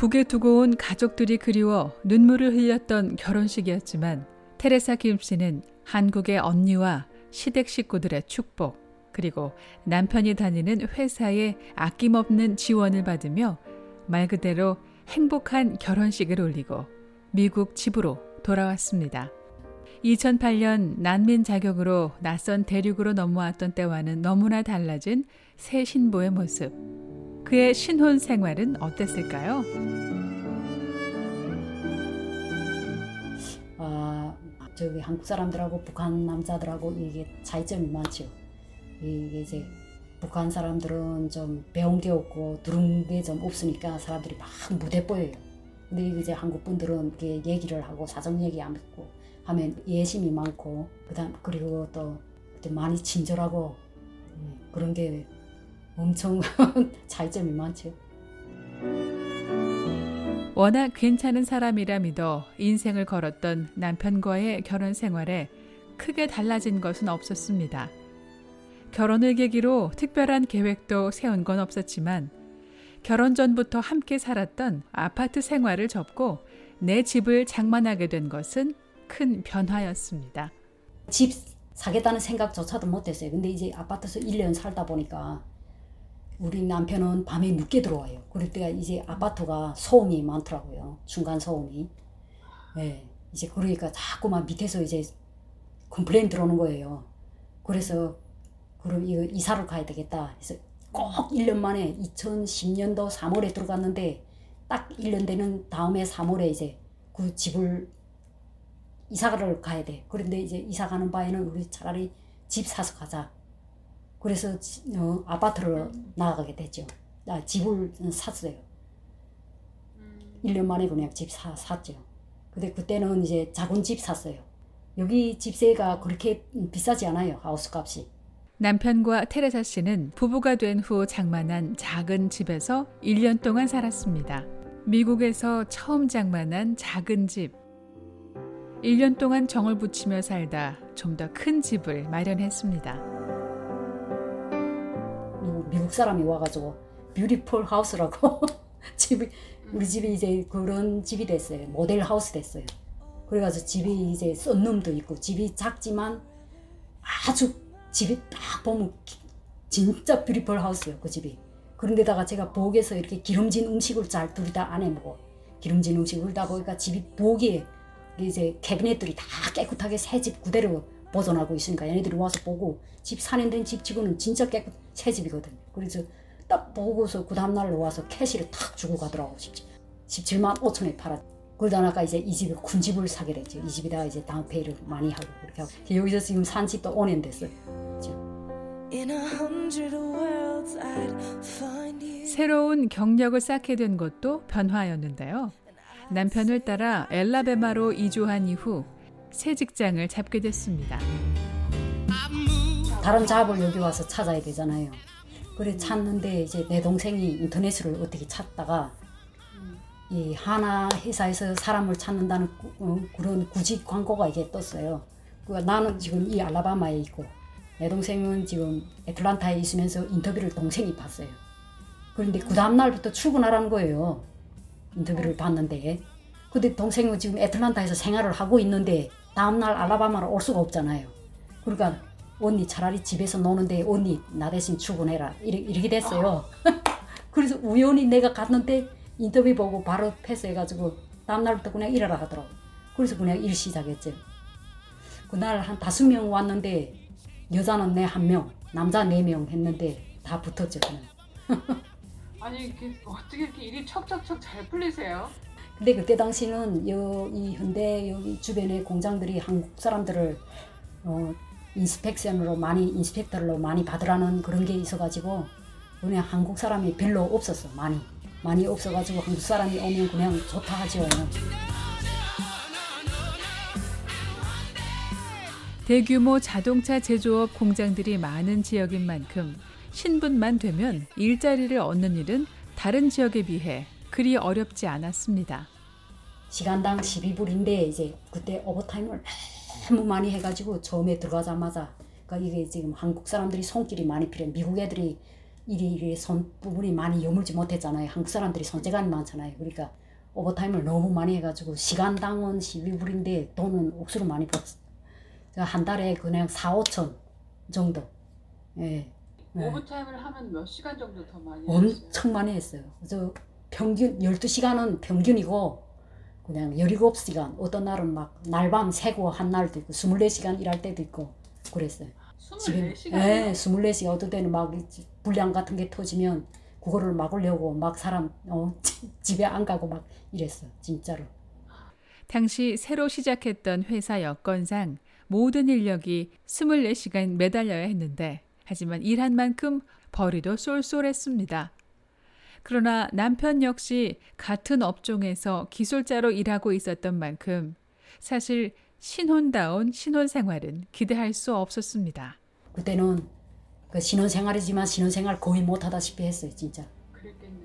북에 두고 온 가족들이 그리워 눈물을 흘렸던 결혼식이었지만 테레사 김 씨는 한국의 언니와 시댁 식구들의 축복, 그리고 남편이 다니는 회사의 아낌없는 지원을 받으며 말 그대로 행복한 결혼식을 올리고 미국 집으로 돌아왔습니다. 2008년 난민 자격으로 낯선 대륙으로 넘어왔던 때와는 너무나 달라진 새 신부의 모습. 그의 신혼 생활은 어땠을까요? 아, 저기 한국 사람들하고 북한 남자들하고 이게 차이점이 많죠. 이게 이제 북한 사람들은 좀 배운 게 없고 들은 게 좀 없으니까 사람들이 막 무대 보여요. 근데 이제 한국 분들은 이렇게 얘기를 하고 사정 얘기 안 듣고 하면 예심이 많고 그다음 그리고 또 많이 친절하고 예, 그런 게 엄청 차이점이 많죠. 워낙 괜찮은 사람이라 믿어 인생을 걸었던 남편과의 결혼 생활에 크게 달라진 것은 없었습니다. 결혼을 계기로 특별한 계획도 세운 건 없었지만 결혼 전부터 함께 살았던 아파트 생활을 접고 내 집을 장만하게 된 것은 큰 변화였습니다. 집 사겠다는 생각조차도 못했어요. 근데 이제 아파트에서 1년 살다 보니까 우리 남편은 밤에 늦게 들어와요. 그럴 때가 이제 아파트가 소음이 많더라고요. 층간 소음이. 네, 이제 그러니까 자꾸만 밑에서 이제 complain 들어오는 거예요. 그래서 그럼 이거 이사를 가야 되겠다. 그래서 꼭 1년 만에 2010년도 3월에 들어갔는데 딱 1년 되는 다음에 3월에 이제 그 집을 이사를 가야 돼. 그런데 이제 이사 가는 바에는 우리 차라리 집 사서 가자. 그래서 어, 아파트로 나가게 됐죠. 아, 집을 샀어요. 1년 만에 그냥 집 사, 샀죠. 근데 그때는 이제 작은 집 샀어요. 여기 집세가 그렇게 비싸지 않아요. 하우스 값이. 남편과 테레사 씨는 부부가 된 후 장만한 작은 집에서 1년 동안 살았습니다. 미국에서 처음 장만한 작은 집. 1년 동안 정을 붙이며 살다 좀 더 큰 집을 마련했습니다. 미국 사람이 와가지고 beautiful house라고 집이 우리 집이 이제 그런 집이 됐어요. 모델 하우스 됐어요. 그래가지고 집이 이제 썬룸도 있고 집이 작지만 아주 집이 딱 보면 진짜 beautiful house예요. 그 집이. 그런데다가 제가 부엌에서 이렇게 기름진 음식을 잘 둘이 다 안 해 먹어. 기름진 음식을 그러다 보니까 집이 부엌에 이제 캐비넷들이 다 깨끗하게 새 집 그대로 보존하고 있으니까 얘네들이 와서 보고 집 산인된 집 치고는 진짜 깨끗 새 집이거든요. 그래서 딱 보고서 그 다음날 와서 캐시를 탁 주고 가더라고 집 17 만 5천에 팔았. 그러다가 이제 이 집에 큰 집을 사게 됐죠. 이 집에다가 이제 다운페이를 많이 하고 그렇게 하고 여기서 지금 산 집도 5년 됐어요. 새로운 경력을 쌓게 된 것도 변화였는데요. 남편을 따라 엘라베마로 이주한 이후 새 직장을 잡게 됐습니다. 다른 잡을 여기 와서 찾아야 되잖아요. 그래 찾는데 이제 내 동생이 인터넷을 어떻게 찾다가 이 하나 회사에서 사람을 찾는다는 어, 그런 구직 광고가 이게 떴어요. 그 나는 지금 이 알라바마에 있고 내 동생은 지금 애틀란타에 있으면서 인터뷰를 동생이 봤어요. 그런데 그 다음 날부터 출근하라는 거예요. 인터뷰를 봤는데 근데 동생은 지금 애틀란타에서 생활을 하고 있는데 다음 날 알라바마로 올 수가 없잖아요. 그러니까 언니 차라리 집에서 노는데 언니 나 대신 출근해라 이렇게 됐어요. 그래서 우연히 내가 갔는데 인터뷰 보고 바로 패스해가지고 다음날부터 그냥 일하라 하더라고. 그래서 그냥 일 시작했지. 그날 한 다섯 명 왔는데 여자는 내 한 명, 남자 네 명 했는데 다 붙었죠 그냥. 아니 이게 어떻게 이렇게 일이 척척척 잘 풀리세요? 근데 그때 당시는 여, 이 현대 여기 주변의 공장들이 한국 사람들을 어, 인스펙션으로 많이 인스펙터로 많이 받으라는 그런 게 있어가지고 그냥 한국 사람이 별로 없었어 많이 많이 없어가지고 한국 사람이 오면 그냥 좋다 하죠. 대규모 자동차 제조업 공장들이 많은 지역인 만큼 신분만 되면 일자리를 얻는 일은 다른 지역에 비해 그리 어렵지 않았습니다. 시간당 12불인데 이제 그때 오버타임을 너무 많이 해가지고 처음에 들어가자마자 그러니까 이게 지금 한국 사람들이 손길이 많이 필요해. 미국 애들이 일이 이래 손 부분이 많이 여물지 못했잖아요. 한국 사람들이 손재간이 많잖아요. 그러니까 오버타임을 너무 많이 해가지고 시간당은 12불인데 돈은 옥수로 많이 벌었어요. 제가 한 달에 그냥 4, 5천 정도. 예. 네. 오버타임을 하면 몇 시간 정도 더 많이 하세요? 엄청 많이 했어요. 그래서 평균 12시간은 평균이고 그냥 17시간 어떤 날은 막 날밤 새고 한 날도 있고 24시간 일할 때도 있고 그랬어요. 24시간이요? 네, 24시간 어떨 때는 막 불량 같은 게 터지면 그거를 막으려고 막 사람 어, 집에 안 가고 막 이랬어요. 진짜로. 당시 새로 시작했던 회사 여건상 모든 인력이 24시간 매달려야 했는데 하지만 일한 만큼 벌이도 쏠쏠했습니다. 그러나 남편 역시 같은 업종에서 기술자로 일하고 있었던 만큼 사실 신혼다운 신혼 생활은 기대할 수 없었습니다. 그때는 그 신혼 생활이지만 신혼 생활 거의 못 하다시피 했어요. 진짜.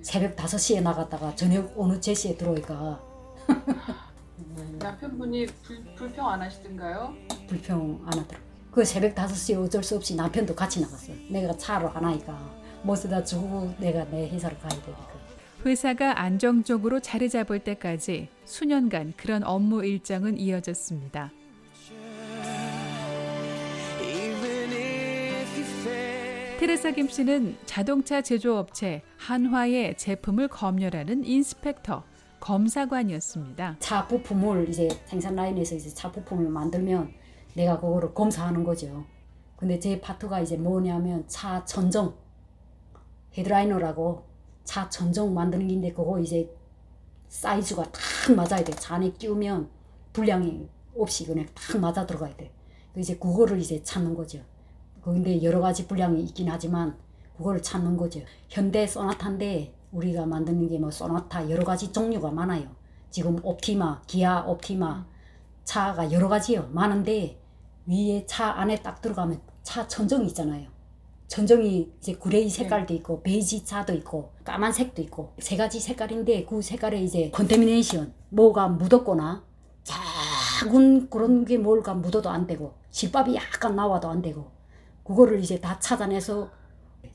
새벽 5시에 나갔다가 저녁 어느 3시에 들어오니까 남편분이 불, 불평 안 하시던가요? 불평 안 하더라고요. 그 새벽 5시에 어쩔 수 없이 남편도 같이 나갔어요. 내가 차로 하나니까 못쓰다 주고 내가 내 회사로 가야 되니까. 회사가 안정적으로 자리 잡을 때까지 수년간 그런 업무 일정은 이어졌습니다. 테레사 김 씨는 자동차 제조업체 한화의 제품을 검열하는 인스펙터, 검사관이었습니다. 차 부품을 이제 생산 라인에서 이제 차 부품을 만들면 내가 그거를 검사하는 거죠. 근데 제 파트가 이제 뭐냐면 차 전정 헤드라이너라고 차 전정 만드는 게인데 그거 이제 사이즈가 딱 맞아야 돼. 차 안에 끼우면 불량이 없이 그냥 딱 맞아 들어가야 돼. 그 이제 그거를 이제 찾는 거죠. 근데 여러 가지 분량이 있긴 하지만 그걸 찾는 거죠. 현대 소나타인데 우리가 만드는 게 뭐 소나타 여러 가지 종류가 많아요. 지금 옵티마, 기아 옵티마 차가 여러 가지요. 많은데 위에 차 안에 딱 들어가면 차 천정이 있잖아요. 천정이 이제 gray 색깔도 있고 베이지 색도 있고 까만색도 있고 세 가지 색깔인데 그 색깔에 이제 contamination 뭐가 묻었거나 작은 그런 게 뭐가 묻어도 안 되고 실밥이 약간 나와도 안 되고 그거를 이제 다 찾아내서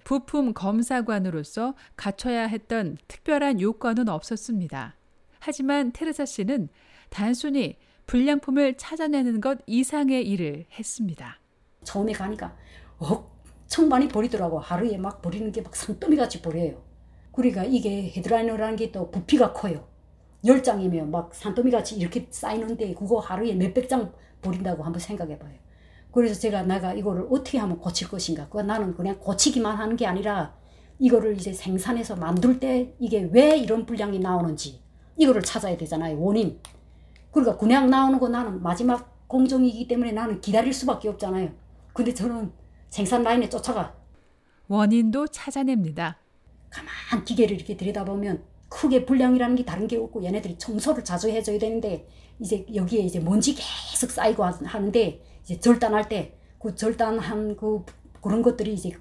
부품 검사관으로서 갖춰야 했던 특별한 요건은 없었습니다. 하지만 테레사 씨는 단순히 불량품을 찾아내는 것 이상의 일을 했습니다. 처음에 가니까 엄청 많이 버리더라고. 하루에 막 버리는 게 막 산더미 같이 버려요. 그러니까 이게 헤드라이너라는 게 또 부피가 커요. 열 장이면 막 산더미 같이 이렇게 쌓이는데 그거 하루에 몇백 장 버린다고 한번 생각해 봐요. 그래서 제가 내가 이거를 어떻게 하면 고칠 것인가. 그 나는 그냥 고치기만 하는 게 아니라 이거를 이제 생산해서 만들 때 이게 왜 이런 분량이 나오는지 이거를 찾아야 되잖아요. 원인. 그러니까 그냥 나오는 거 나는 마지막 공정이기 때문에 나는 기다릴 수밖에 없잖아요. 근데 저는 생산 라인에 쫓아가 원인도 찾아냅니다. 가만 기계를 이렇게 들여다보면 크게 불량이라는 게 다른 게 없고 얘네들이 청소를 자주 해줘야 되는데 이제 여기에 이제 먼지 계속 쌓이고 하는데 이제 절단할 때 그 절단한 그 그런 것들이 이제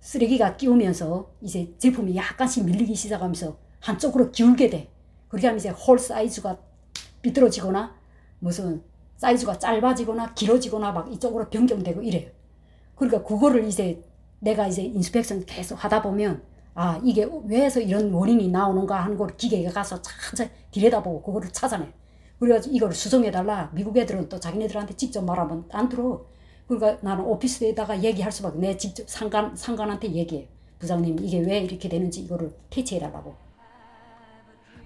쓰레기가 끼우면서 이제 제품이 약간씩 밀리기 시작하면서 한쪽으로 기울게 돼. 그렇게 하면 이제 홀 사이즈가 삐뚤어지거나 무슨 사이즈가 짧아지거나 길어지거나 막 이쪽으로 변경되고 이래요. 그러니까 그거를 이제 내가 이제 인스펙션 계속 하다 보면 아 이게 왜해서 이런 원인이 나오는가 하는 걸 기계가 가서 찾아 들여다보고 그거를 찾아내. 그래가지고 이걸 수정해달라. 미국 애들은 또 자기네들한테 직접 말하면 안 들어. 그러니까 나는 오피스에다가 얘기할 수밖에. 내 직접 상관 상관한테 얘기해. 부장님 이게 왜 이렇게 되는지 이거를 퇴치해달라고.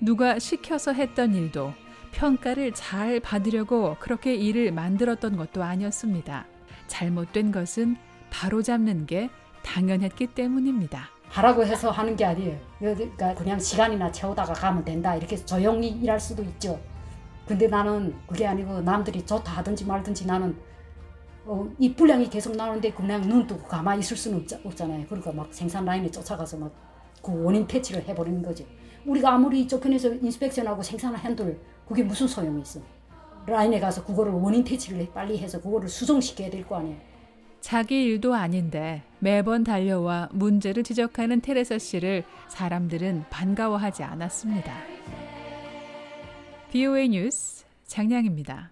누가 시켜서 했던 일도 평가를 잘 받으려고 그렇게 일을 만들었던 것도 아니었습니다. 잘못된 것은 바로잡는 게 당연했기 때문입니다. 하라고 해서 하는 게 아니에요. 그러니까 그냥 시간이나 채우다가 가면 된다. 이렇게 조용히 일할 수도 있죠. 근데 나는 그게 아니고 남들이 좋다 하든지 말든지 나는 어, 이 분량이 계속 나오는데 그냥 눈 뜨고 가만히 있을 수는 없, 잖아요 그러니까 막 생산 라인에 쫓아가서 막 그 원인 퇴치를 해버리는 거지. 우리가 아무리 편에서 인스펙션하고 생산을 한들 그게 무슨 소용이 있어. 라인에 가서 그거를 원인 퇴치를 빨리 해서 그거를 수정시켜야 될 거 아니에요. 자기 일도 아닌데 매번 달려와 문제를 지적하는 테레사 씨를 사람들은 반가워하지 않았습니다. BOA 뉴스 장량입니다.